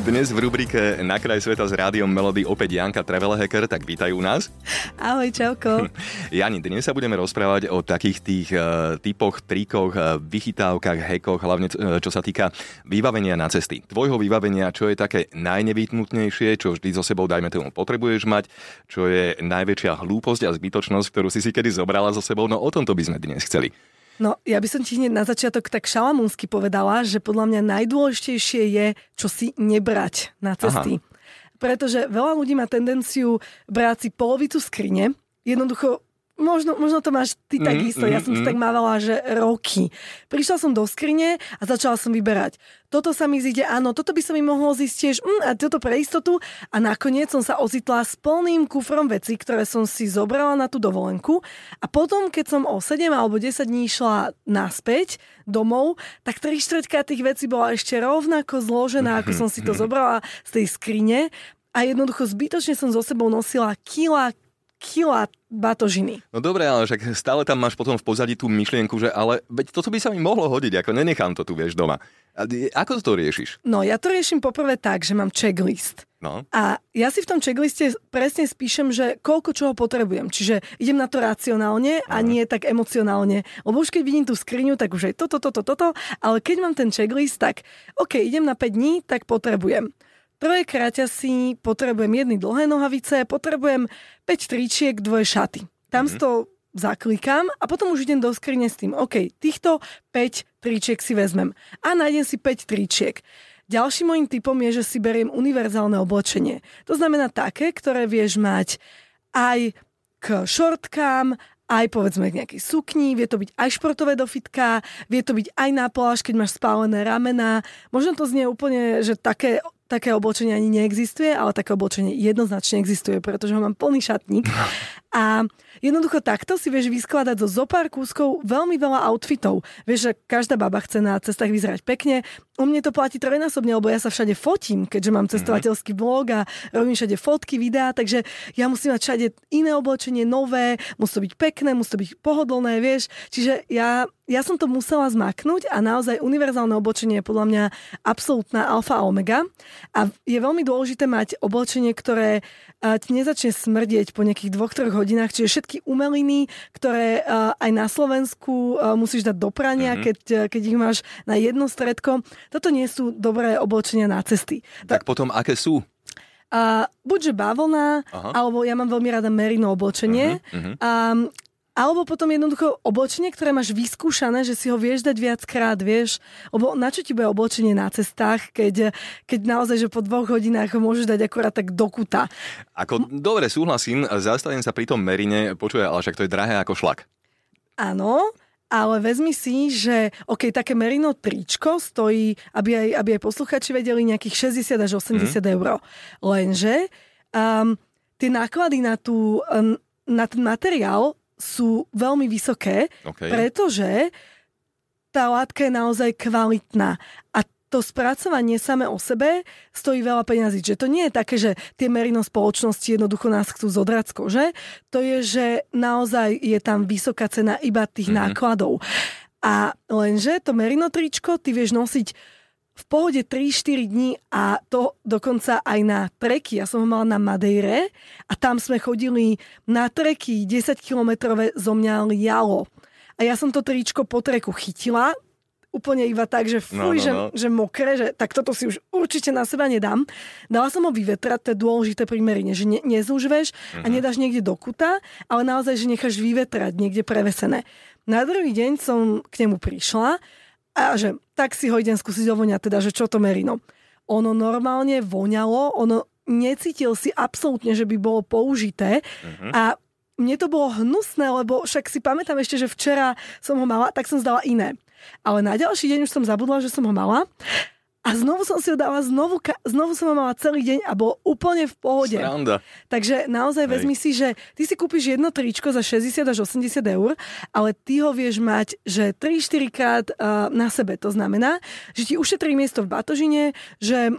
Dnes v rubrike Na kraj sveta s rádiom Melody opäť Janka Travel Hacker, tak vítajú nás. Ahoj, čauko. Jani, dnes sa budeme rozprávať o takých tých uh, typoch, trikoch, uh, vychytávkach, hekoch, hlavne uh, čo sa týka vybavenia na cesty. Tvojho vybavenia, čo je také najnevyhnutnejšie, čo vždy so sebou, dajme tomu, potrebuješ mať, čo je najväčšia hlúposť a zbytočnosť, ktorú si si kedy zobrala so sebou, no o tomto by sme dnes chceli. No, ja by som ti hneď na začiatok tak šalamúnsky povedala, že podľa mňa najdôležitejšie je, čo si nebrať na cesty. Aha. Pretože veľa ľudí má tendenciu brať si polovicu skrine, jednoducho Možno, možno to máš ty mm, takisto. Mm, ja som mm. to tak mávala, že roky. Prišla som do skrine a začala som vyberať. Toto sa mi zíde, áno, toto by sa mi mohlo zísť tiež, mm, a toto pre istotu. A nakoniec som sa ocitla s plným kufrom veci, ktoré som si zobrala na tú dovolenku. A potom, keď som o 7 alebo 10 dní išla naspäť domov, tak 3 štvrťka tých vecí bola ešte rovnako zložená, ako som si to zobrala z tej skrine. A jednoducho zbytočne som so sebou nosila kila, kila batožiny. No dobre, ale však stále tam máš potom v pozadí tú myšlienku, že ale veď toto by sa mi mohlo hodiť, ako nenechám to tu, vieš, doma. A ako to riešiš? No ja to riešim poprvé tak, že mám checklist. No. A ja si v tom checkliste presne spíšem, že koľko čoho potrebujem. Čiže idem na to racionálne a nie tak emocionálne. Lebo už keď vidím tú skriňu, tak už je toto, toto, toto, ale keď mám ten checklist, tak OK, idem na 5 dní, tak potrebujem prvé kráťasy potrebujem jedny dlhé nohavice, potrebujem 5 tričiek, dvoje šaty. Tam mm-hmm. to zaklikám a potom už idem do skrine s tým, OK, týchto 5 tričiek si vezmem a nájdem si 5 tričiek. Ďalším môjim typom je, že si beriem univerzálne oblečenie. To znamená také, ktoré vieš mať aj k šortkám, aj povedzme k nejakej sukni, vie to byť aj športové dofitka, vie to byť aj na pláž, keď máš spálené ramena. Možno to znie úplne, že také také oblečenie ani neexistuje, ale také oblečenie jednoznačne existuje, pretože ho mám plný šatník. A jednoducho takto si vieš vyskladať zo zopár kúskov veľmi veľa outfitov. Vieš, že každá baba chce na cestách vyzerať pekne. U mne to platí trojnásobne, lebo ja sa všade fotím, keďže mám cestovateľský blog a robím všade fotky, videá, takže ja musím mať všade iné oblečenie, nové, musí to byť pekné, musí to byť pohodlné, vieš. Čiže ja ja som to musela zmaknúť a naozaj univerzálne oblečenie je podľa mňa absolútna alfa a omega. A je veľmi dôležité mať oblečenie, ktoré ti nezačne smrdieť po nejakých dvoch, troch hodinách, čiže všetky umeliny, ktoré aj na Slovensku musíš dať do prania, mm-hmm. keď, keď ich máš na jedno stredko. Toto nie sú dobré oblečenia na cesty. Tak, tak potom aké sú? Uh, buďže bavlna, Aha. alebo ja mám veľmi rada merino oblečenie. Uh-huh, uh-huh. Um, alebo potom jednoducho oblečenie, ktoré máš vyskúšané, že si ho vieš dať viackrát, vieš. Lebo na čo ti bude oblečenie na cestách, keď, keď naozaj, že po dvoch hodinách ho môžeš dať akorát tak do kuta. Ako, dobre, súhlasím, zastavím sa pri tom merine, počuje, ale však to je drahé ako šlak. Áno, ale vezmi si, že OK, také merino tričko stojí, aby aj, aby aj posluchači vedeli, nejakých 60 až 80 mm. eur. Lenže um, tie náklady na, tú, um, na ten materiál sú veľmi vysoké, okay. pretože tá látka je naozaj kvalitná. A to spracovanie same o sebe stojí veľa peňazí. Že to nie je také, že tie merino spoločnosti jednoducho nás chcú zodrať z kože. To je, že naozaj je tam vysoká cena iba tých mm-hmm. nákladov. A lenže to merino tričko ty vieš nosiť v pohode 3-4 dní a to dokonca aj na treky. Ja som ho mala na Madeire a tam sme chodili na treky 10 kilometrové zo mňa lialo. A ja som to tričko po treku chytila, úplne iba tak, že fuj, no, no, no. Že, že mokré, že tak toto si už určite na seba nedám. Dala som ho vyvetrať, to je dôležité pri merine, že ne, nezúžveš uh-huh. a mhm. nedáš niekde do kuta, ale naozaj, že necháš vyvetrať niekde prevesené. Na druhý deň som k nemu prišla a že tak si ho idem skúsiť ovoňať, teda, že čo to merino. Ono normálne voňalo, ono necítil si absolútne, že by bolo použité uh-huh. a mne to bolo hnusné, lebo však si pamätám ešte, že včera som ho mala, tak som zdala iné. Ale na ďalší deň už som zabudla, že som ho mala. A znovu som si ho dala, znovu, znovu som ho mala celý deň a bol úplne v pohode. Sranda. Takže naozaj Hej. vezmi si, že ty si kúpiš jedno tričko za 60 až 80 eur, ale ty ho vieš mať, že 3-4 krát uh, na sebe. To znamená, že ti ušetrí miesto v batožine, že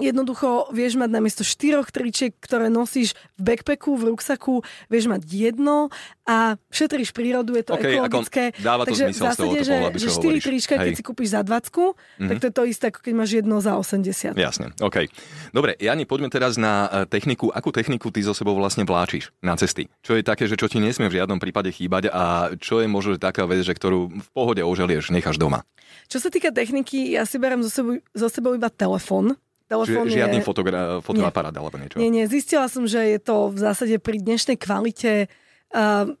Jednoducho vieš mať namiesto štyroch tričiek, ktoré nosíš v backpacku, v ruksaku, vieš mať jedno a šetríš prírodu, je to okay, ekologické. Dáva to Takže zmysel v zásade, že, pohľadu, že 4 trička, keď si kúpiš za 20, mm-hmm. tak to je to isté, ako keď máš jedno za 80. Jasne, OK. Dobre, Jani, poďme teraz na e, techniku. Akú techniku ty so sebou vlastne vláčiš na cesty? Čo je také, že čo ti nesmie v žiadnom prípade chýbať a čo je možno taká vec, že ktorú v pohode oželieš, necháš doma? Čo sa týka techniky, ja si berem zo sebou, zo sebou iba telefón Telefón Čiže žiadny je... fotogra- fotoaparát alebo niečo? Nie, nie. Zistila som, že je to v zásade pri dnešnej kvalite uh,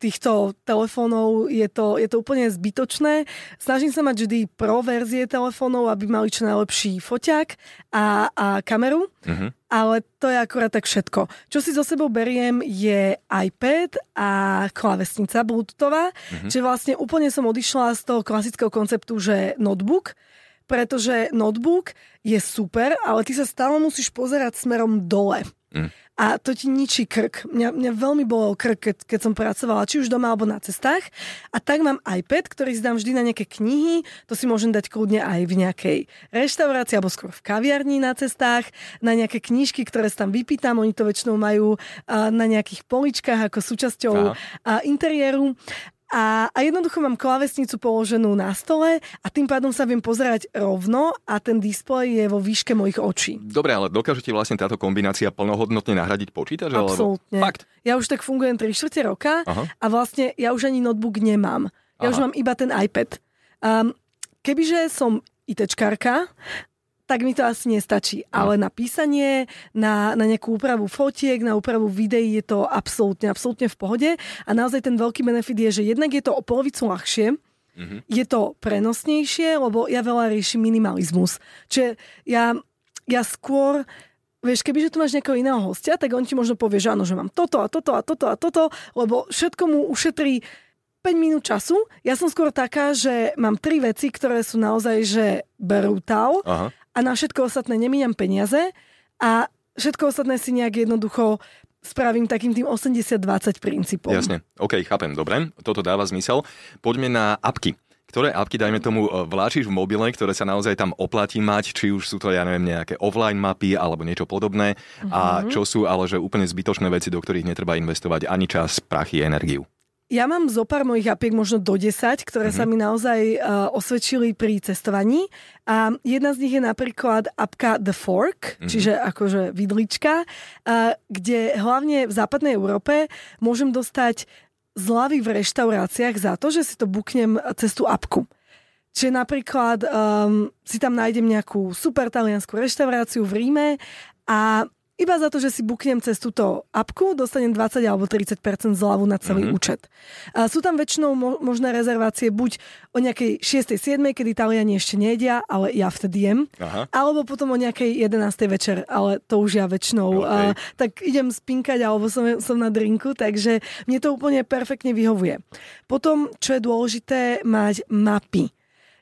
týchto telefónov je to, je to úplne zbytočné. Snažím sa mať vždy pro verzie telefónov, aby mali čo najlepší foťák a, a kameru, uh-huh. ale to je akorát tak všetko. Čo si so sebou beriem je iPad a klávesnica bluetoothová, uh-huh. čiže vlastne úplne som odišla z toho klasického konceptu, že notebook, pretože notebook je super, ale ty sa stále musíš pozerať smerom dole. Mm. A to ti ničí krk. Mňa, mňa veľmi bolel krk, keď, keď som pracovala, či už doma alebo na cestách. A tak mám iPad, ktorý si dám vždy na nejaké knihy. To si môžem dať kľudne aj v nejakej reštaurácii alebo skôr v kaviarni na cestách. Na nejaké knižky, ktoré si tam vypýtam. Oni to väčšinou majú na nejakých poličkách ako súčasťou uh, interiéru. A, a jednoducho mám klavesnicu položenú na stole a tým pádom sa viem pozerať rovno a ten displej je vo výške mojich očí. Dobre, ale dokáže ti vlastne táto kombinácia plnohodnotne nahradiť počítač? Absolútne. Alebo... Fakt? Ja už tak fungujem 3 čtvrte roka Aha. a vlastne ja už ani notebook nemám. Ja Aha. už mám iba ten iPad. Um, kebyže som ITčkárka, tak mi to asi nestačí. No. Ale na písanie, na, na nejakú úpravu fotiek, na úpravu videí je to absolútne, absolútne v pohode. A naozaj ten veľký benefit je, že jednak je to o polovicu ľahšie, mm-hmm. je to prenosnejšie, lebo ja veľa riešim minimalizmus. Čiže ja, ja skôr Vieš, kebyže tu máš nejakého iného hostia, tak on ti možno povie, že áno, že mám toto a toto a toto a toto, lebo všetko mu ušetrí 5 minút času. Ja som skôr taká, že mám tri veci, ktoré sú naozaj, že brutál. Aha a na všetko ostatné nemíňam peniaze a všetko ostatné si nejak jednoducho spravím takým tým 80-20 princípom. Jasne, OK, chápem, dobre, toto dáva zmysel. Poďme na apky. Ktoré apky, dajme tomu, e, vláčiš v mobile, ktoré sa naozaj tam oplatí mať, či už sú to, ja neviem, nejaké offline mapy alebo niečo podobné, mm-hmm. a čo sú ale že úplne zbytočné veci, do ktorých netreba investovať ani čas, prachy, energiu. Ja mám zo pár mojich apiek, možno do 10, ktoré mm-hmm. sa mhm. mi naozaj uh, osvedčili pri cestovaní. A jedna z nich je napríklad apka The Fork, mm-hmm. čiže akože vidlička, uh, kde hlavne v západnej Európe môžem dostať zľavy v reštauráciách za to, že si to buknem cez tú apku. Čiže napríklad um, si tam nájdem nejakú super taliansku reštauráciu v Ríme a iba za to, že si buknem cez túto apku, dostanem 20 alebo 30% zľavu na celý mm-hmm. účet. A sú tam väčšinou mo- možné rezervácie buď o nejakej 6. 7. kedy Taliani ešte nejedia, ale ja vtedy jem. Aha. Alebo potom o nejakej 11. večer, ale to už ja väčšinou. Okay. A, tak idem spinkať alebo som, som na drinku, takže mne to úplne perfektne vyhovuje. Potom, čo je dôležité, mať mapy.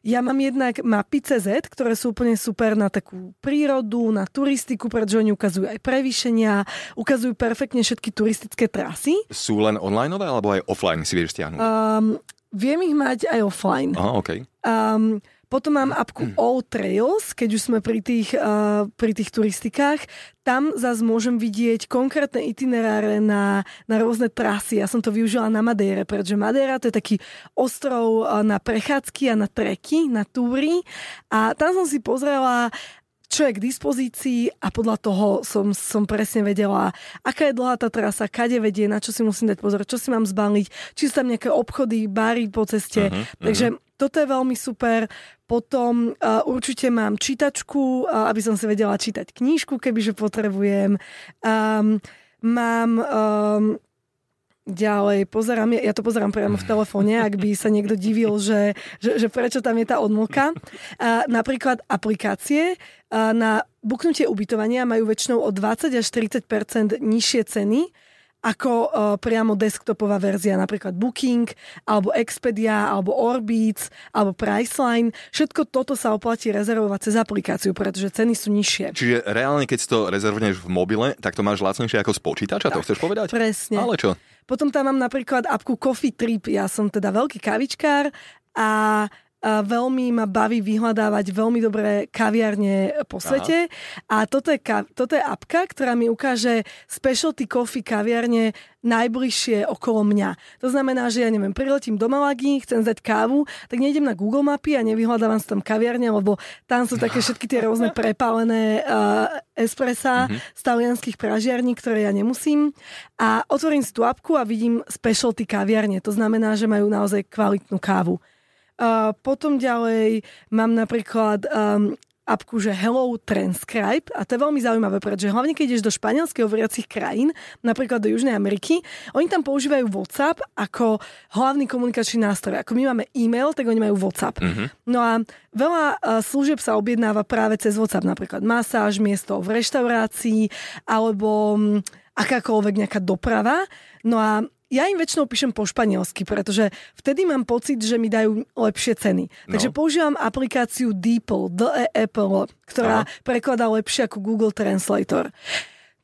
Ja mám jednak mapy CZ, ktoré sú úplne super na takú prírodu, na turistiku, pretože oni ukazujú aj prevýšenia, ukazujú perfektne všetky turistické trasy. Sú len online alebo aj offline si vieš stiahnuť? Um, viem ich mať aj offline. Aha, okay. Um, potom mám apku All Trails, keď už sme pri tých, uh, pri tých turistikách. Tam zase môžem vidieť konkrétne itineráre na, na rôzne trasy. Ja som to využila na Madeire, pretože Madeira to je taký ostrov uh, na prechádzky a na treky, na túry. A tam som si pozrela čo je k dispozícii a podľa toho som, som presne vedela, aká je dlhá tá trasa, kade vedie, na čo si musím dať pozor, čo si mám zbaliť, či sú tam nejaké obchody, bary po ceste. Uh-huh, Takže toto je veľmi super. Potom uh, určite mám čítačku, uh, aby som si vedela čítať knížku, kebyže potrebujem. Um, mám um, Ďalej, pozerám, ja to pozerám priamo v telefóne, ak by sa niekto divil, že, že, že prečo tam je tá odmlka. A napríklad aplikácie na buknutie ubytovania majú väčšinou o 20 až 30% nižšie ceny, ako uh, priamo desktopová verzia, napríklad Booking, alebo Expedia, alebo Orbitz, alebo Priceline. Všetko toto sa oplatí rezervovať cez aplikáciu, pretože ceny sú nižšie. Čiže reálne, keď si to rezervneš v mobile, tak to máš lacnejšie ako z počítača, to chceš povedať? Presne. Ale čo? Potom tam mám napríklad apku Coffee Trip. Ja som teda veľký kavičkár a a veľmi ma baví vyhľadávať veľmi dobré kaviarne po svete. Aha. A toto je, toto je apka, ktorá mi ukáže specialty coffee kaviarne najbližšie okolo mňa. To znamená, že ja neviem, priletím do Malagy, chcem zdať kávu, tak nejdem na Google mapy a nevyhľadávam sa tam kaviarne, lebo tam sú také všetky tie rôzne prepálené uh, espressa mm-hmm. z talianských pražiarní, ktoré ja nemusím. A otvorím si tú apku a vidím specialty kaviarne. To znamená, že majú naozaj kvalitnú kávu. Uh, potom ďalej mám napríklad um, apku, že Hello Transcribe a to je veľmi zaujímavé, pretože hlavne keď ideš do španielských hovoriacich krajín, napríklad do Južnej Ameriky, oni tam používajú WhatsApp ako hlavný komunikačný nástroj. Ako my máme e-mail, tak oni majú WhatsApp. Mm-hmm. No a veľa uh, služieb sa objednáva práve cez WhatsApp, napríklad masáž, miesto v reštaurácii alebo um, akákoľvek nejaká doprava. No a ja im väčšinou píšem po španielsky, pretože vtedy mám pocit, že mi dajú lepšie ceny. No. Takže používam aplikáciu Deeple, D-E-E-P-L, ktorá Aha. prekladá lepšie ako Google Translator.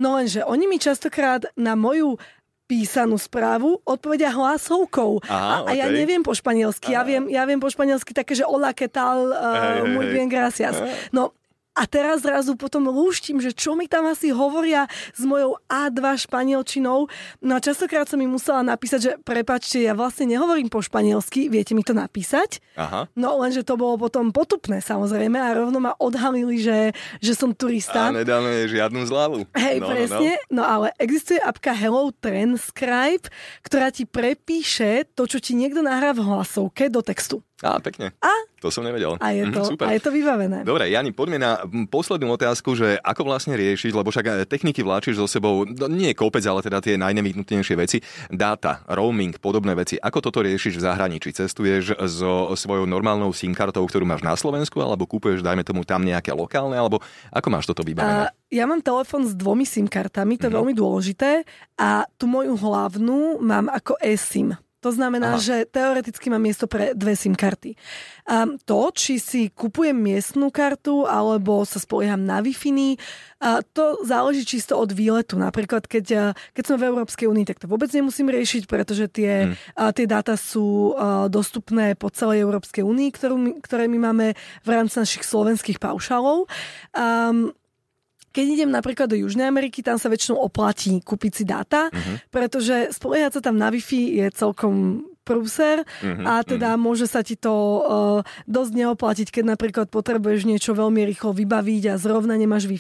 No lenže oni mi častokrát na moju písanú správu odpovedia hlasovkou. Aha, a, a okay. ja neviem po španielsky. Ja viem, ja viem po španielsky také, že hola, que tal, uh, hey, muy hey, bien, gracias. No a teraz zrazu potom lúštim, že čo mi tam asi hovoria s mojou A2 španielčinou. No a častokrát som mi musela napísať, že prepačte, ja vlastne nehovorím po španielsky, viete mi to napísať? Aha. No lenže to bolo potom potupné samozrejme a rovno ma odhalili, že, že som turista. A nedáme žiadnu zľavu. Hej, no, presne. No, no. no ale existuje apka Hello Transcribe, ktorá ti prepíše to, čo ti niekto nahrá v hlasovke do textu. Á, pekne. A? To som nevedel. A je, mhm, to, super. a je to vybavené. Dobre, Jani, poďme na poslednú otázku, že ako vlastne riešiť, lebo však e, techniky vláčiš so sebou, no, nie kopec, ale teda tie najnevyhnutnejšie veci, dáta, roaming, podobné veci. Ako toto riešiš v zahraničí? Cestuješ so svojou normálnou SIM kartou, ktorú máš na Slovensku, alebo kúpuješ, dajme tomu, tam nejaké lokálne, alebo ako máš toto vybavené? Uh, ja mám telefon s dvomi SIM kartami, to je mm-hmm. veľmi dôležité, a tú moju hlavnú mám ako eSIM. To znamená, Aha. že teoreticky mám miesto pre dve SIM karty. A to, či si kupujem miestnú kartu alebo sa spolieham na a to záleží čisto od výletu. Napríklad, keď, keď som v Európskej únii, tak to vôbec nemusím riešiť, pretože tie, hmm. tie dáta sú a, dostupné po celej Európskej únii, ktoré my máme v rámci našich slovenských paušálov. Um, keď idem napríklad do Južnej Ameriky, tam sa väčšinou oplatí kúpiť si dáta, uh-huh. pretože spoliehať sa tam na Wi-Fi je celkom prúser uh-huh, a teda uh-huh. môže sa ti to uh, dosť neoplatiť, keď napríklad potrebuješ niečo veľmi rýchlo vybaviť a zrovna nemáš wi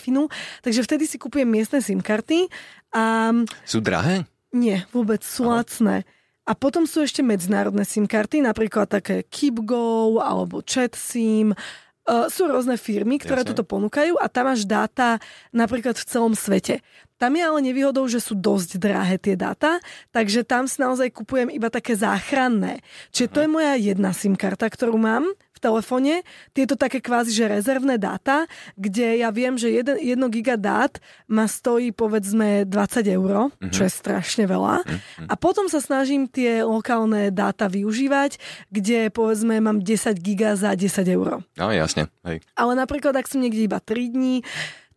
Takže vtedy si kúpujem miestne SIM karty. A... Sú drahé? Nie, vôbec sú Aha. lacné. A potom sú ešte medzinárodné SIM karty, napríklad také KeepGo alebo ChatSIM Uh, sú rôzne firmy, ktoré Jasne. toto ponúkajú a tam máš dáta napríklad v celom svete. Tam je ale nevýhodou, že sú dosť drahé tie dáta, takže tam si naozaj kupujem iba také záchranné. Čiže to je moja jedna SIM karta, ktorú mám telefóne tieto také kvázi, že rezervné dáta, kde ja viem, že 1 giga dát ma stojí povedzme 20 eur, mm-hmm. čo je strašne veľa. Mm-hmm. A potom sa snažím tie lokálne dáta využívať, kde povedzme mám 10 giga za 10 eur. No jasne. Hej. Ale napríklad, ak som niekde iba 3 dní,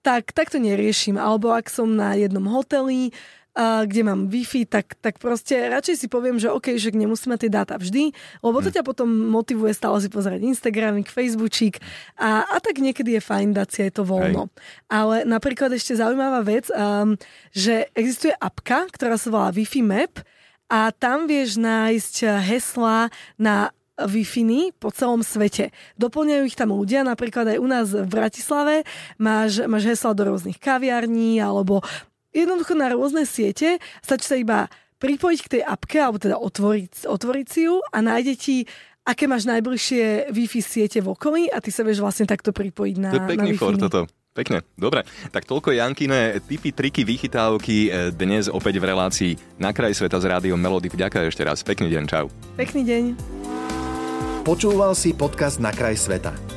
tak, tak to neriešim. Alebo ak som na jednom hoteli, kde mám Wi-Fi, tak, tak proste radšej si poviem, že OK, že nemusím mať tie dáta vždy, lebo to hm. ťa potom motivuje stále si pozerať Instagramik, Facebookík a, a tak niekedy je fajn dať si aj to voľno. Hej. Ale napríklad ešte zaujímavá vec, um, že existuje apka, ktorá sa volá Wi-Fi Map a tam vieš nájsť hesla na wi po celom svete. Doplňajú ich tam ľudia, napríklad aj u nás v Bratislave máš, máš hesla do rôznych kaviarní alebo jednoducho na rôzne siete, stačí sa iba pripojiť k tej apke, alebo teda otvoriť, otvoriť si ju a nájde ti aké máš najbližšie Wi-Fi siete v okolí a ty sa vieš vlastne takto pripojiť na To je pekný for toto. Pekne, dobre. Tak toľko Jankine, typy, triky, vychytávky e, dnes opäť v relácii na kraj sveta s rádiom Melody. Ďakujem ešte raz. Pekný deň, čau. Pekný deň. Počúval si podcast Na kraj sveta.